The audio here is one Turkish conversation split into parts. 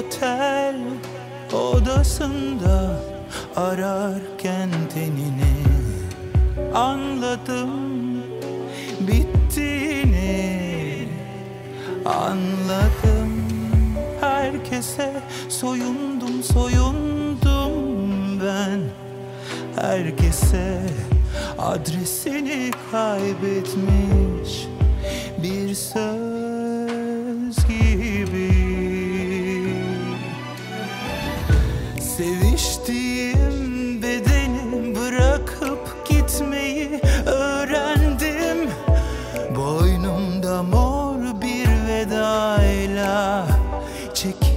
otel odasında ararken tenini Anladım bittiğini. Anladım herkese soyundum soyundum ben. Herkese adresini kaybetmiş bir söz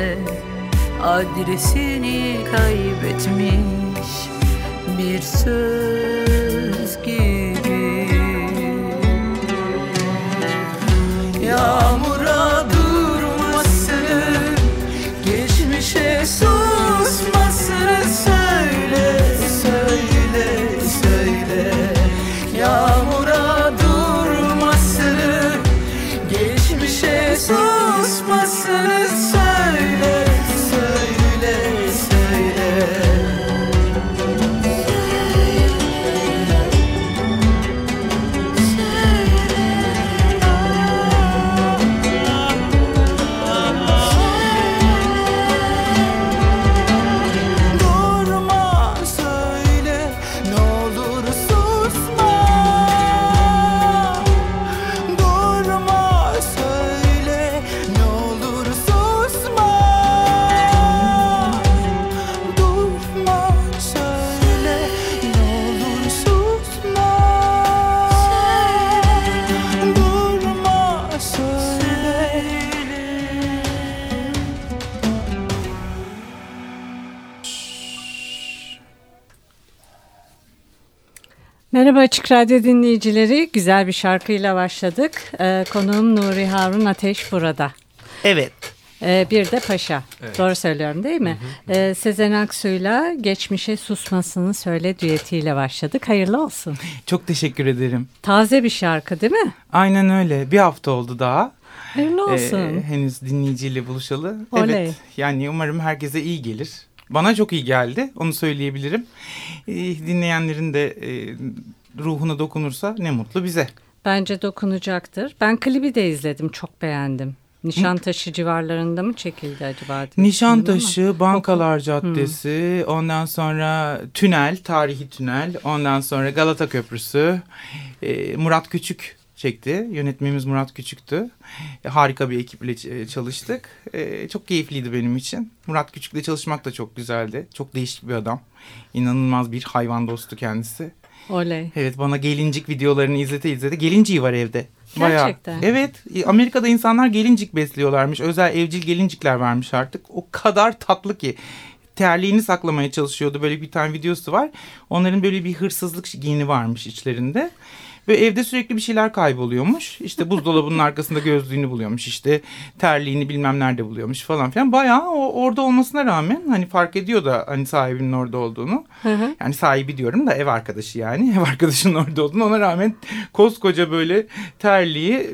Herkese adresini kaybetmiş bir söz Merhaba Açık Radyo dinleyicileri. Güzel bir şarkıyla başladık. Ee, konuğum Nuri Harun Ateş burada. Evet Ee, bir de Paşa. Doğru söylüyorum değil mi? Ee, Sezen Aksu'yla Geçmişe Susmasını Söyle düetiyle başladık. Hayırlı olsun. Çok teşekkür ederim. Taze bir şarkı değil mi? Aynen öyle. Bir hafta oldu daha. Hayırlı olsun. Ee, henüz dinleyiciyle buluşalı. Oley. Evet. Yani umarım herkese iyi gelir. Bana çok iyi geldi. Onu söyleyebilirim. Ee, dinleyenlerin de e, ruhuna dokunursa ne mutlu bize. Bence dokunacaktır. Ben klibi de izledim. Çok beğendim. Nişantaşı civarlarında mı çekildi acaba? Nişantaşı, Bankalar Caddesi, ondan sonra tünel, tarihi tünel, ondan sonra Galata Köprüsü, e, Murat Küçük çekti. Yönetmenimiz Murat Küçük'tü. E, harika bir ekiple ç- çalıştık. E, çok keyifliydi benim için. Murat Küçük'le çalışmak da çok güzeldi. Çok değişik bir adam. İnanılmaz bir hayvan dostu kendisi. Oley. Evet bana gelincik videolarını izlete izlete. Gelinciği var evde. Gerçekten. Evet Amerika'da insanlar gelincik besliyorlarmış. Özel evcil gelincikler varmış artık. O kadar tatlı ki. Terliğini saklamaya çalışıyordu. Böyle bir tane videosu var. Onların böyle bir hırsızlık giyini varmış içlerinde. Ve evde sürekli bir şeyler kayboluyormuş. İşte buzdolabının arkasında gözlüğünü buluyormuş. İşte terliğini bilmem nerede buluyormuş falan filan. Bayağı o, orada olmasına rağmen hani fark ediyor da hani sahibinin orada olduğunu. Hı hı. Yani sahibi diyorum da ev arkadaşı yani. Ev arkadaşının orada olduğunu ona rağmen koskoca böyle terliği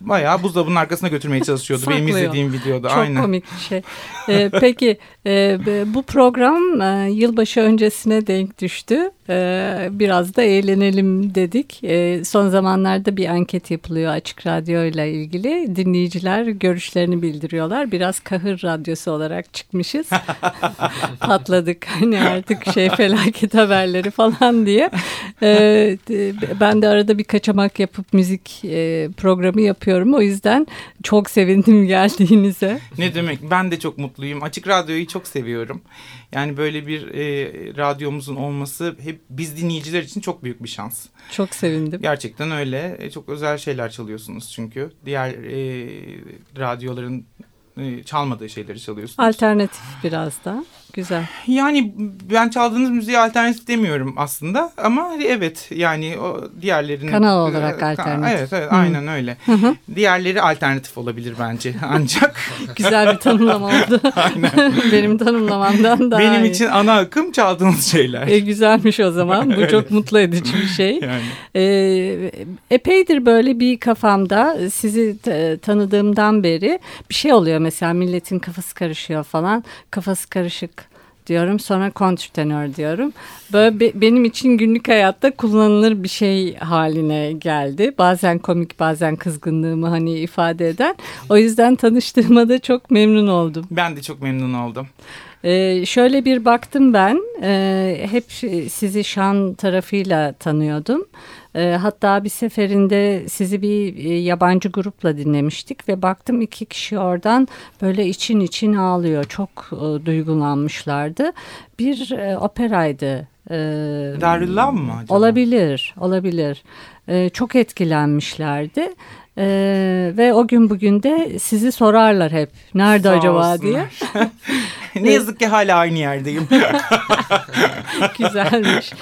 bayağı buzdolabının arkasına götürmeye çalışıyordu. Benim izlediğim videoda. Çok Aynen. komik bir şey. Ee, peki e, bu program e, yılbaşı öncesine denk düştü. Ee, biraz da eğlenelim dedik. Ee, son zamanlarda bir anket yapılıyor Açık Radyo ile ilgili. Dinleyiciler görüşlerini bildiriyorlar. Biraz kahır radyosu olarak çıkmışız. Patladık hani artık şey felaket haberleri falan diye. Ee, ben de arada bir kaçamak yapıp müzik e, programı yapıyorum. O yüzden çok sevindim geldiğinize. Ne demek? Ben de çok mutluyum. Açık Radyo'yu çok seviyorum. Yani böyle bir e, radyomuzun olması hep biz dinleyiciler için çok büyük bir şans. Çok sevindim. Gerçekten öyle. E, çok özel şeyler çalıyorsunuz çünkü. Diğer e, radyoların e, çalmadığı şeyleri çalıyorsunuz. Alternatif biraz da. Güzel. Yani ben çaldığınız müziğe alternatif demiyorum aslında ama evet yani o diğerlerinin Kanal olarak Ka- alternatif. Evet, evet aynen öyle. Diğerleri alternatif olabilir bence ancak Güzel bir tanımlama oldu. Benim tanımlamamdan daha benim iyi. için ana akım çaldığınız şeyler. E, güzelmiş o zaman. Bu çok mutlu edici bir şey. Yani E, epeydir böyle bir kafamda sizi tanıdığımdan beri bir şey oluyor mesela milletin kafası karışıyor falan. Kafası karışık diyorum sonra kontrtenör diyorum. Böyle be- benim için günlük hayatta kullanılır bir şey haline geldi. Bazen komik bazen kızgınlığımı hani ifade eden. O yüzden tanıştığıma da çok memnun oldum. ben de çok memnun oldum. Ee, şöyle bir baktım ben Ee, hep sizi şan tarafıyla tanıyordum. Ee, hatta bir seferinde sizi bir e, yabancı grupla dinlemiştik ve baktım iki kişi oradan böyle için için ağlıyor. Çok e, duygulanmışlardı. Bir e, operaydı. Darüllam mı acaba? Olabilir, olabilir. Çok etkilenmişlerdi. Ee, ve o gün bugün de sizi sorarlar hep. Nerede Sağ acaba olsunlar. diye. ne yazık ki hala aynı yerdeyim. Güzelmiş.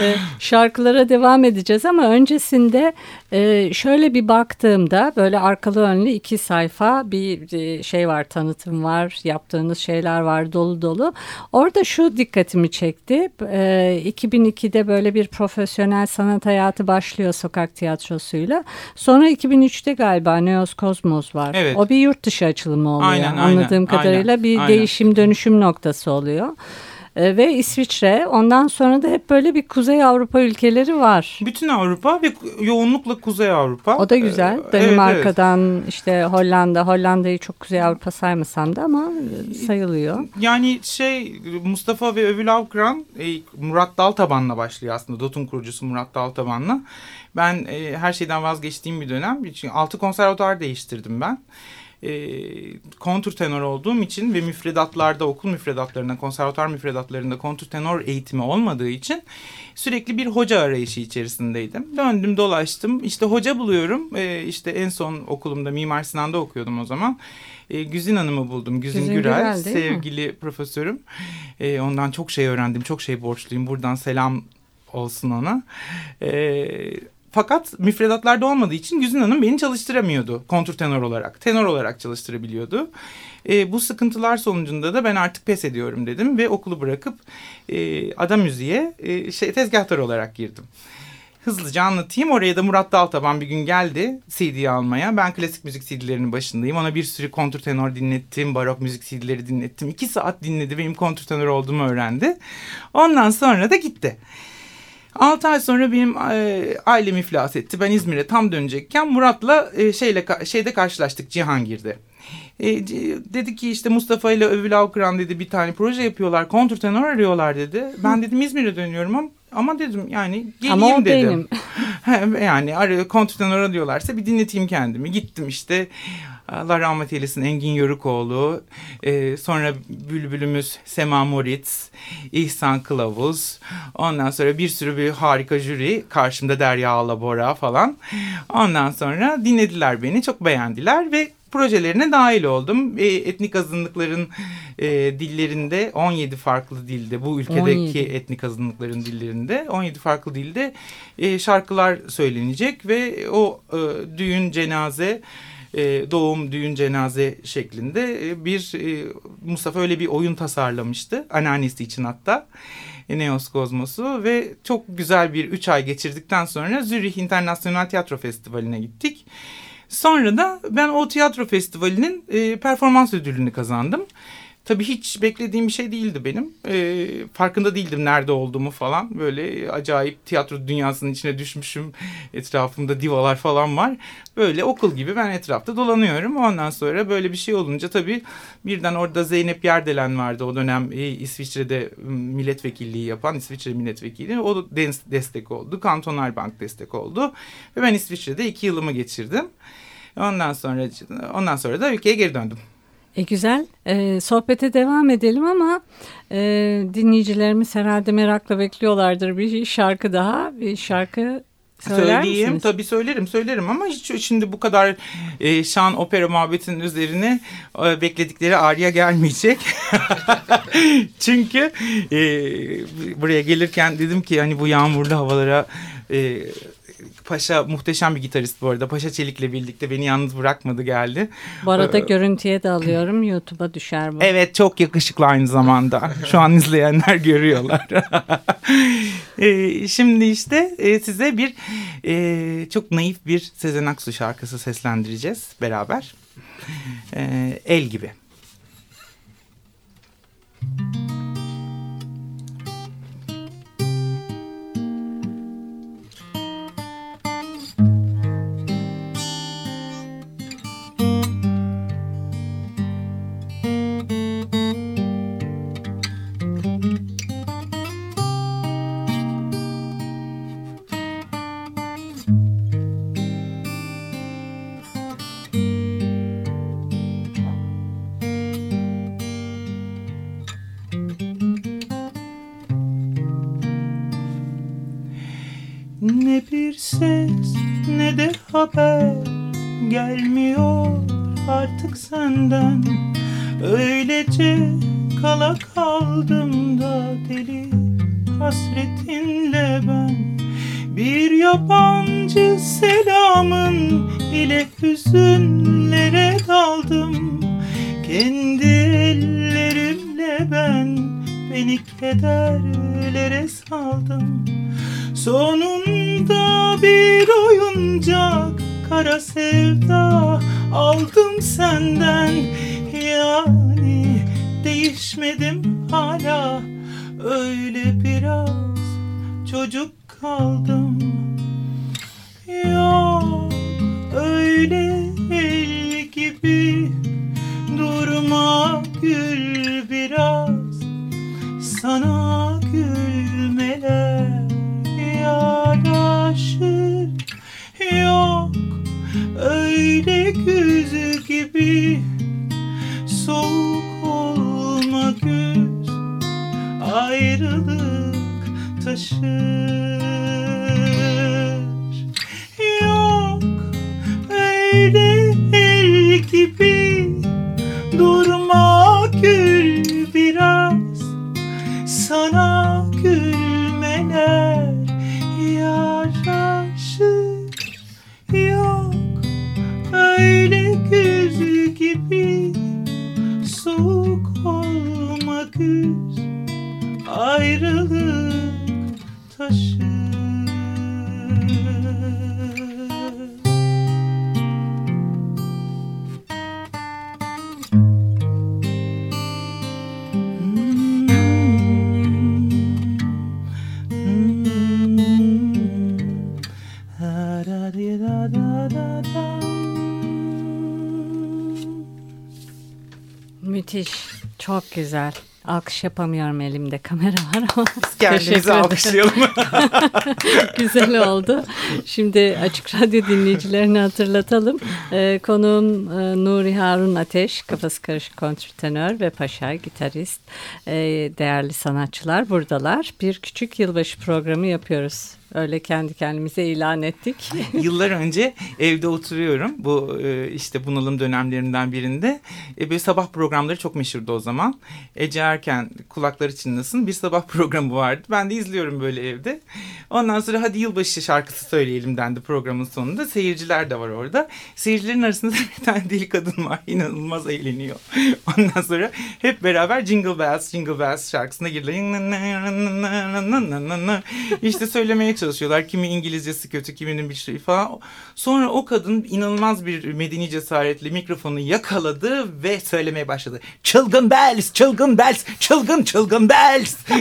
Ee, şarkılara devam edeceğiz ama öncesinde e, şöyle bir baktığımda böyle arkalı önlü iki sayfa bir e, şey var tanıtım var yaptığınız şeyler var dolu dolu. Orada şu dikkatimi çekti. E, 2002'de böyle bir profesyonel sanat hayatı başlıyor sokak tiyatrosuyla. Sonra 2003'te galiba Neos Kosmos var. Evet. O bir yurt dışı açılımı oluyor. Aynen, aynen, Anladığım kadarıyla aynen, bir aynen. değişim dönüşüm noktası oluyor. E, ve İsviçre ondan sonra da hep böyle bir Kuzey Avrupa ülkeleri var. Bütün Avrupa ve yoğunlukla Kuzey Avrupa. O da güzel. Ee, evet, evet. Danimarka'dan işte Hollanda. Hollanda'yı çok Kuzey Avrupa saymasam da ama sayılıyor. Yani şey Mustafa ve Övül Avkran e, Murat Daltaban'la başlıyor aslında. DOT'un kurucusu Murat Daltaban'la. Ben e, her şeyden vazgeçtiğim bir dönem. Çünkü altı konservatuar değiştirdim ben. E, kontur tenor olduğum için ve müfredatlarda okul müfredatlarında konservatuar müfredatlarında kontur tenor eğitimi olmadığı için sürekli bir hoca arayışı içerisindeydim. Döndüm dolaştım işte hoca buluyorum e, işte en son okulumda Mimar Sinan'da okuyordum o zaman. E, Güzin Hanım'ı buldum. Güzin, Güzin Gürel, Gürel değil mi? sevgili profesörüm. E, ondan çok şey öğrendim, çok şey borçluyum. Buradan selam olsun ona. E, fakat müfredatlarda olmadığı için Güzin Hanım beni çalıştıramıyordu kontrtenor olarak. Tenor olarak çalıştırabiliyordu. E, bu sıkıntılar sonucunda da ben artık pes ediyorum dedim ve okulu bırakıp e, Ada Müziğe e, şey, tezgahtar olarak girdim. Hızlıca anlatayım. Oraya da Murat Daltaban bir gün geldi CD almaya. Ben klasik müzik CD'lerinin başındayım. Ona bir sürü kontrtenor dinlettim. Barok müzik CD'leri dinlettim. İki saat dinledi. Benim kontrtenor olduğumu öğrendi. Ondan sonra da gitti. Altı ay sonra benim e, ailem iflas etti. Ben İzmir'e tam dönecekken Murat'la e, şeyle şeyde karşılaştık Cihangir'de. E, dedi ki işte Mustafa ile Övül Avkıran dedi bir tane proje yapıyorlar. Kontrtenor arıyorlar dedi. Ben dedim İzmir'e dönüyorum ama, ama dedim yani geleyim Ama o dedim. benim. yani kontrtenor arıyorlarsa bir dinleteyim kendimi. Gittim işte Allah rahmet eylesin Engin Yörükoğlu, e, sonra bülbülümüz Sema Moritz, İhsan Kılavuz, ondan sonra bir sürü bir harika jüri, karşımda Derya Alabora falan. Ondan sonra dinlediler beni, çok beğendiler ve projelerine dahil oldum. E, etnik azınlıkların e, dillerinde 17 farklı dilde bu ülkedeki 17. etnik azınlıkların dillerinde 17 farklı dilde e, şarkılar söylenecek ve o e, düğün cenaze e, doğum düğün cenaze şeklinde e, bir e, Mustafa öyle bir oyun tasarlamıştı anneannesi için hatta Neos Kozmos'u ve çok güzel bir üç ay geçirdikten sonra Zürih Internasyonel Tiyatro Festivali'ne gittik. Sonra da ben o tiyatro festivalinin e, performans ödülünü kazandım. Tabii hiç beklediğim bir şey değildi benim. E, farkında değildim nerede olduğumu falan. Böyle acayip tiyatro dünyasının içine düşmüşüm. Etrafımda divalar falan var. Böyle okul gibi ben etrafta dolanıyorum. Ondan sonra böyle bir şey olunca tabii birden orada Zeynep Yerdelen vardı o dönem e, İsviçre'de milletvekilliği yapan İsviçre milletvekili. O destek oldu. Kantonal Bank destek oldu. Ve ben İsviçre'de iki yılımı geçirdim. Ondan sonra ondan sonra da ülkeye geri döndüm. E güzel. E, sohbete devam edelim ama e, dinleyicilerimiz herhalde merakla bekliyorlardır bir şarkı daha. Bir şarkı söyler Söyleyeyim misiniz? tabii söylerim söylerim ama hiç şimdi bu kadar e, şan opera muhabbetinin üzerine e, bekledikleri ağrıya gelmeyecek. Çünkü e, buraya gelirken dedim ki hani bu yağmurlu havalara e, Paşa muhteşem bir gitarist bu arada. Paşa Çelik'le birlikte beni yalnız bırakmadı geldi. Bu arada Ee, görüntüye de alıyorum. YouTube'a düşer bu. Evet çok yakışıklı aynı zamanda. Şu an izleyenler görüyorlar. Ee, şimdi işte e, size bir e, çok naif bir Sezen Aksu şarkısı seslendireceğiz beraber. Ee, El gibi. Ne bir ses ne de haber gelmiyor artık senden. Öylece kala kaldım da deli hasretinle ben. Bir yabancı selamın ile hüzünlere daldım. Kendi ellerimle ben beni kederlere saldım. Sonunda bir oyuncak kara sevda aldım senden. Yani değişmedim hala öyle biraz çocuk kaldım Soğuk olma güz Ayrılık taşır Çok güzel. Alkış yapamıyorum elimde kamera var ama teşekkür Kendimizi alkışlayalım. Güzel oldu. Şimdi Açık Radyo dinleyicilerini hatırlatalım. Ee, konuğum e, Nuri Harun Ateş, kafası karışık kontrtenör ve paşa gitarist. Ee, değerli sanatçılar buradalar. Bir küçük yılbaşı programı yapıyoruz. Öyle kendi kendimize ilan ettik. Yıllar önce evde oturuyorum. Bu e, işte bunalım dönemlerinden birinde. E, böyle sabah programları çok meşhurdu o zaman. Ece Erken kulakları çınlasın bir sabah programı vardı. Ben de izliyorum böyle evde. Ondan sonra hadi yılbaşı şarkısı söyleyelim dendi programın sonunda. Seyirciler de var orada. Seyircilerin arasında bir tane deli kadın var. İnanılmaz eğleniyor. Ondan sonra hep beraber Jingle Bells, Jingle Bells şarkısına girdiler. İşte söylemeye çalışıyorlar. Kimi İngilizcesi kötü, kiminin bir şey falan. Sonra o kadın inanılmaz bir medeni cesaretle mikrofonu yakaladı ve söylemeye başladı. Çılgın Bells, çılgın Bells, çılgın çılgın Bells.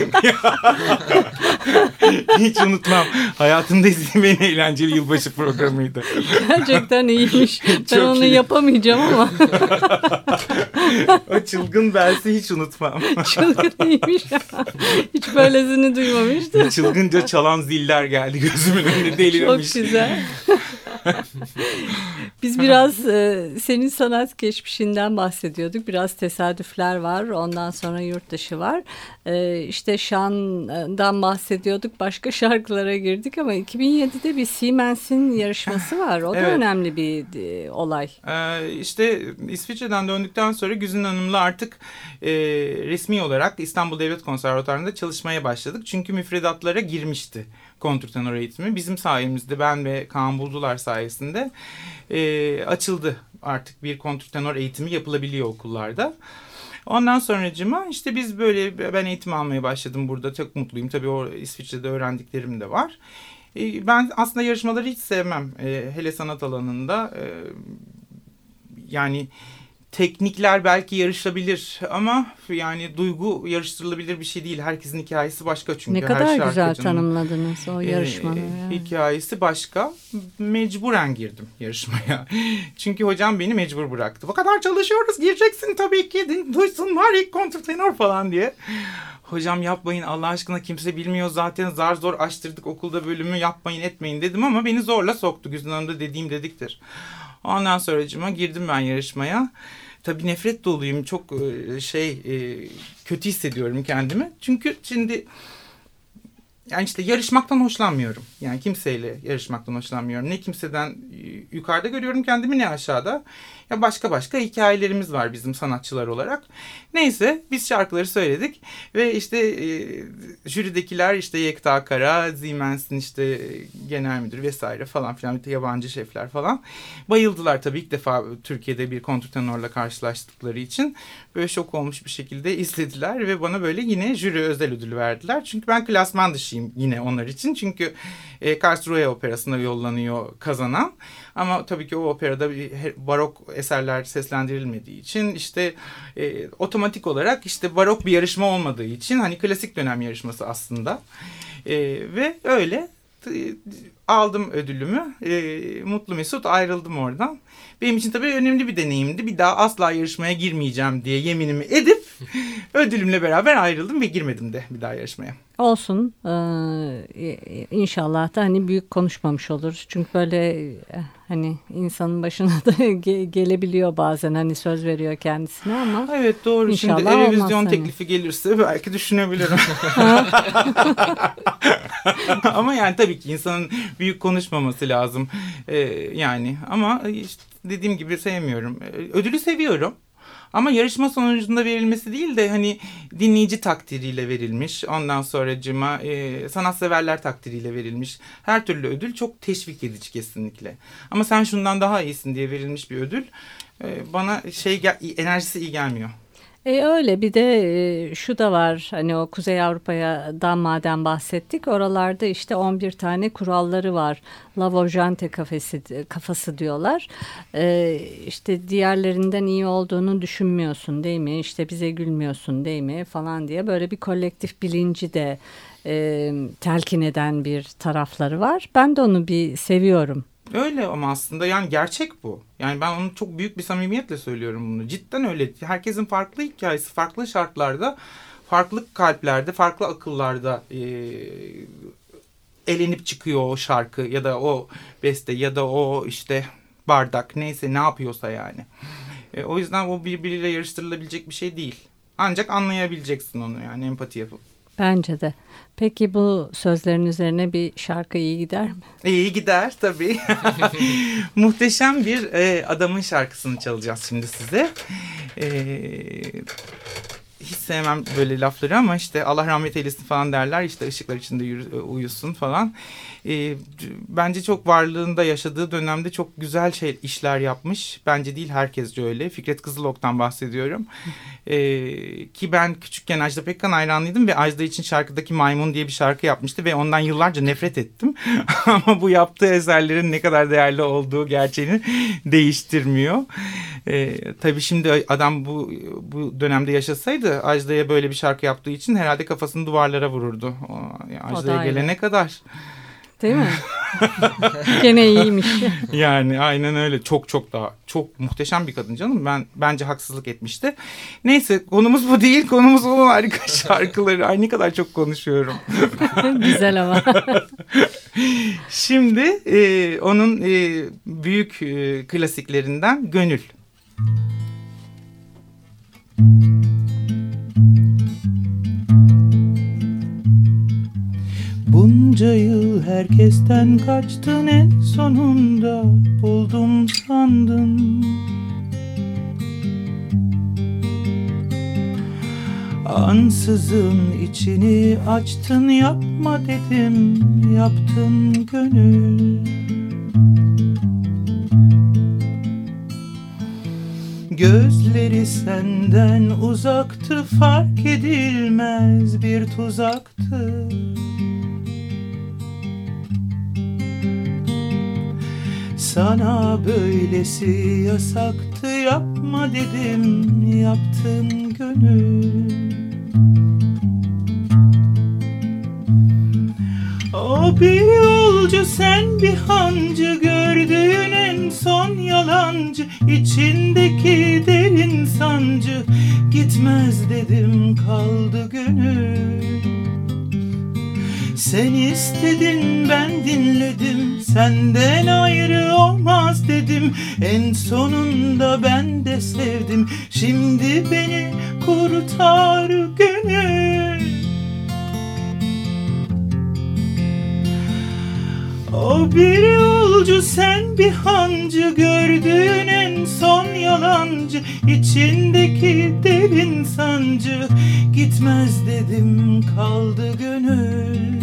Hiç unutmam. Hayatımda izlediğim en eğlenceli yılbaşı programıydı. Gerçekten iyiymiş. Ben Çok onu iyi. yapamayacağım ama o çılgın Bells'i hiç unutmam. çılgın iyiymiş. Hiç böylesini duymamıştım. Çılgınca çalan ziller geldi gözümün önünde Çok delirmiş. güzel. Biz biraz e, senin sanat geçmişinden bahsediyorduk. Biraz tesadüfler var. Ondan sonra yurt dışı var. E, işte Şan'dan bahsediyorduk. Başka şarkılara girdik ama 2007'de bir Siemens'in yarışması var. O da Evet. önemli bir e, olay. Ee, işte İsviçre'den döndükten sonra Güzin Hanım'la artık e, resmi olarak İstanbul Devlet Konservatuarı'nda çalışmaya başladık. Çünkü müfredatlara girmişti kontrtenor eğitimi. Bizim sayemizde ben ve Kaan Buldular sayesinde e, açıldı artık bir kontrtenor eğitimi yapılabiliyor okullarda. Ondan sonracıma işte biz böyle ben eğitim almaya başladım burada. Çok mutluyum. Tabii o İsviçre'de öğrendiklerim de var. E, Ben aslında yarışmaları hiç sevmem. E, hele sanat alanında. E, yani teknikler belki yarışabilir ama yani duygu yarıştırılabilir bir şey değil. Herkesin hikayesi başka çünkü. ne her kadar güzel şarkıcının, tanımladınız o e, yarışmaları. hikayesi başka. Mecburen girdim yarışmaya. Çünkü hocam beni mecbur bıraktı. O kadar çalışıyoruz gireceksin tabii ki. Duysunlar ilk kontrtenor falan diye. Hocam yapmayın Allah aşkına kimse bilmiyor zaten zar zor açtırdık okulda bölümü yapmayın etmeyin dedim ama beni zorla soktu. Güzin Hanım da dediğim dediktir. Ondan sonracıma girdim ben yarışmaya. Tabii nefret doluyum. Çok e, şey e, kötü hissediyorum kendimi. Çünkü şimdi yani işte yarışmaktan hoşlanmıyorum. Yani kimseyle yarışmaktan hoşlanmıyorum. Ne kimseden yukarıda görüyorum kendimi ne aşağıda. Ya başka başka hikayelerimiz var bizim sanatçılar olarak. Neyse biz şarkıları söyledik ve işte e, jüridekiler işte Yekta Kara, Siemens'in işte e, genel müdür vesaire falan filan yabancı şefler falan. Bayıldılar tabii ilk defa Türkiye'de bir kontrtenorla karşılaştıkları için. Böyle şok olmuş bir şekilde izlediler ve bana böyle yine jüri özel ödülü verdiler. Çünkü ben klasman dışıyım yine onlar için. Çünkü e, Karlsruhe Operası'na yollanıyor kazanan. Ama tabii ki o operada bir barok eserler seslendirilmediği için işte e, otomatik olarak işte barok bir yarışma olmadığı için hani klasik dönem yarışması aslında. E, ve öyle e, aldım ödülümü. E, mutlu mesut ayrıldım oradan. Benim için tabii önemli bir deneyimdi. Bir daha asla yarışmaya girmeyeceğim diye yeminimi edip ödülümle beraber ayrıldım ve girmedim de bir daha yarışmaya. Olsun. Ee, inşallah da hani büyük konuşmamış olur. Çünkü böyle eh, hani insanın başına da ge- gelebiliyor bazen hani söz veriyor kendisine ama Evet doğru. İnşallah Şimdi olmaz revizyon hani. teklifi gelirse belki düşünebilirim. ama yani tabii ki insanın büyük konuşmaması lazım. Ee, yani ama işte dediğim gibi sevmiyorum. Ee, Ödülü seviyorum. Ama yarışma sonucunda verilmesi değil de hani dinleyici takdiriyle verilmiş. Ondan sonracıma e, sanatseverler takdiriyle verilmiş. Her türlü ödül çok teşvik edici kesinlikle. Ama sen şundan daha iyisin diye verilmiş bir ödül e, bana şey enerjisi iyi gelmiyor. E öyle bir de e, şu da var hani o Kuzey Avrupa'dan madem bahsettik oralarda işte 11 tane kuralları var. Lavojante kafesi kafası diyorlar. E, işte diğerlerinden iyi olduğunu düşünmüyorsun değil mi? İşte bize gülmüyorsun değil mi falan diye böyle bir kolektif bilinci de e, telkin eden bir tarafları var. Ben de onu bir seviyorum. Öyle ama aslında yani gerçek bu. Yani ben onu çok büyük bir samimiyetle söylüyorum bunu. Cidden öyle. Herkesin farklı hikayesi, farklı şartlarda, farklı kalplerde, farklı akıllarda e, elenip çıkıyor o şarkı ya da o beste ya da o işte bardak neyse ne yapıyorsa yani. E, o yüzden o birbiriyle yarıştırılabilecek bir şey değil. Ancak anlayabileceksin onu yani empati yapıp. Bence de. Peki bu sözlerin üzerine bir şarkı iyi gider mi? İyi gider tabii. Muhteşem bir e, adamın şarkısını çalacağız şimdi size. E, hiç sevmem böyle lafları ama işte Allah rahmet eylesin falan derler. İşte ışıklar içinde yürü, uyusun falan. E, bence çok varlığında yaşadığı dönemde çok güzel şey işler yapmış. Bence değil herkesce öyle. Fikret Kızılok'tan bahsediyorum. E, ki ben küçükken Ajda Pekkan hayranlıydım ve Ajda için şarkıdaki Maymun diye bir şarkı yapmıştı ve ondan yıllarca nefret ettim. ama bu yaptığı eserlerin ne kadar değerli olduğu gerçeğini değiştirmiyor. E, tabii şimdi adam bu bu dönemde yaşasaydı Ajda'ya böyle bir şarkı yaptığı için herhalde kafasını duvarlara vururdu. Yani Ajda'ya gelene kadar. Değil mi? Gene iyiymiş. yani aynen öyle. Çok çok daha çok muhteşem bir kadın canım. Ben bence haksızlık etmişti. Neyse konumuz bu değil. Konumuz onun harika şarkıları. Ay ne kadar çok konuşuyorum. Güzel ama. Şimdi e, onun e, büyük e, klasiklerinden Gönül. Bunca yıl herkesten kaçtın en sonunda buldum sandın. Ansızın içini açtın yapma dedim yaptın gönül. Gözleri senden uzaktı fark edilmez bir tuzaktı Sana böylesi yasaktı yapma dedim yaptın gönül. O bir yolcu sen bir hancı gördüğün en son yalancı içindeki derin sancı. Gitmez dedim kaldı gönül sen istedin ben dinledim. Senden ayrı olmaz dedim. En sonunda ben de sevdim. Şimdi beni kurtar gönül O bir yolcu sen bir hancı Gördüğün en son yalancı içindeki derin sancı Gitmez dedim kaldı gönül.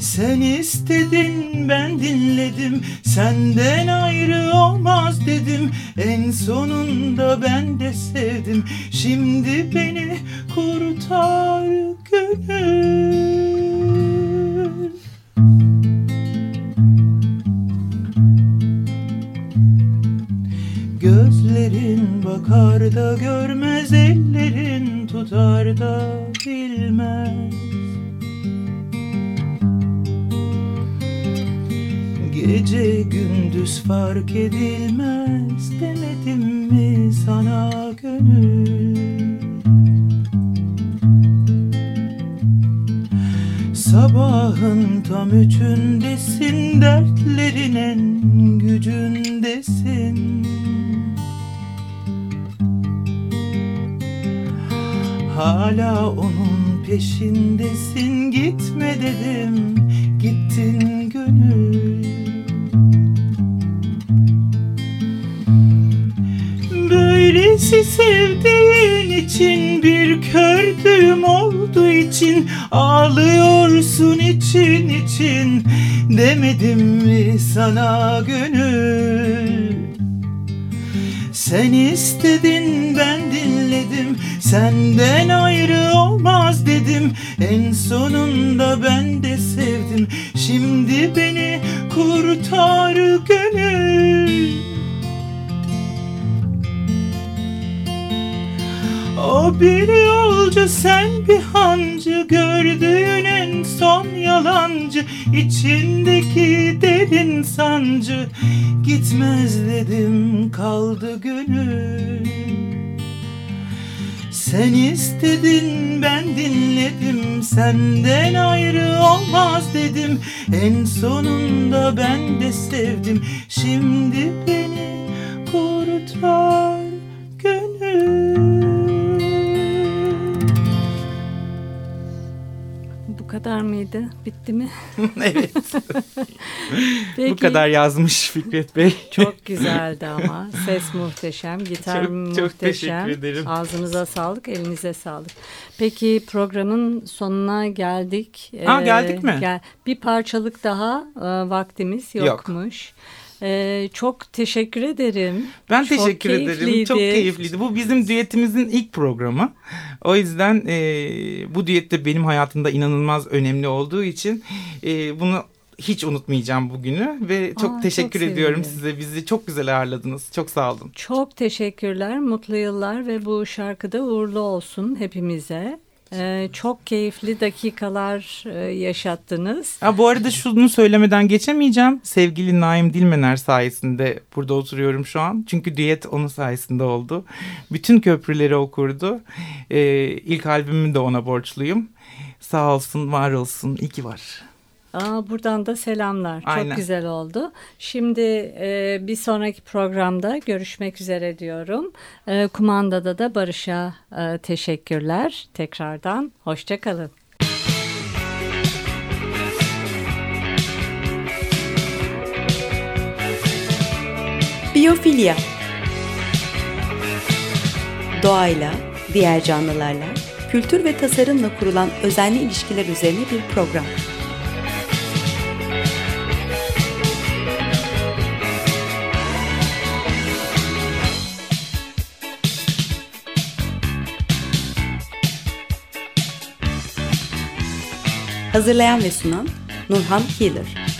Sen istedin ben dinledim. Senden ayrı olmaz dedim. En sonunda ben de sevdim. Şimdi beni kurtar gönül bakar da görmez Ellerin tutar da bilmez. Gece gündüz fark edilmez demedim mi sana gönül? Sabahın tam üçündesin dertlerin en gücündesin Hala onun peşindesin gitme dedim gittin gönül. Böylesi sevdiğin için bir kördüğüm olduğu için Ağlıyorsun için için demedim mi sana gönül? Sen istedin ben dinledim Senden ayrı olmaz dedim. En sonunda ben de sevdim. Şimdi beni kurtar gönül. O bir yolcu sen bir hancı. Gördüğün en son yalancı. İçindeki derin sancı. Gitmez dedim kaldı gönül sen istedin ben dinledim. Senden ayrı olmaz dedim. En sonunda ben de sevdim. Şimdi beni kurtar kadar mıydı? Bitti mi? evet. Peki, Bu kadar yazmış Fikret Bey. Çok güzeldi ama. Ses muhteşem, gitar Çok- çok muhteşem. teşekkür ederim. Ağzınıza sağlık, elinize sağlık. Peki programın sonuna geldik. Aa, geldik mi? gel- bir parçalık daha e, vaktimiz Yok. Yokmuş. E, çok teşekkür ederim. Ben Çok teşekkür ederim. keyifliydi. Çok keyifliydi. Bu bizim düetimizin ilk programı. O yüzden e, bu düet de benim hayatımda inanılmaz önemli olduğu için e, bunu hiç unutmayacağım bugünü ve çok Aa, teşekkür çok ediyorum sevindim. size. Bizi çok güzel ağırladınız. Çok sağ olun. Çok teşekkürler, mutlu yıllar ve bu şarkıda uğurlu olsun hepimize. E, çok keyifli dakikalar e, yaşattınız. Ha, bu arada şunu söylemeden geçemeyeceğim. Sevgili Naim Dilmener sayesinde burada oturuyorum şu an. Çünkü düet onun sayesinde oldu. Bütün köprüleri okurdu. Ee, ilk albümümü de ona borçluyum. Sağ olsun, var olsun. İyi ki var. Aa, buradan da selamlar. Aynen. Çok güzel oldu. Şimdi e, bir sonraki programda görüşmek üzere diyorum. E, kumandada da Barış'a e, teşekkürler. Tekrardan hoşçakalın. Biyofilya Doğayla, diğer canlılarla, kültür ve tasarımla kurulan özenli ilişkiler üzerine bir program. Hazırlayan ve sunan Nurhan Healer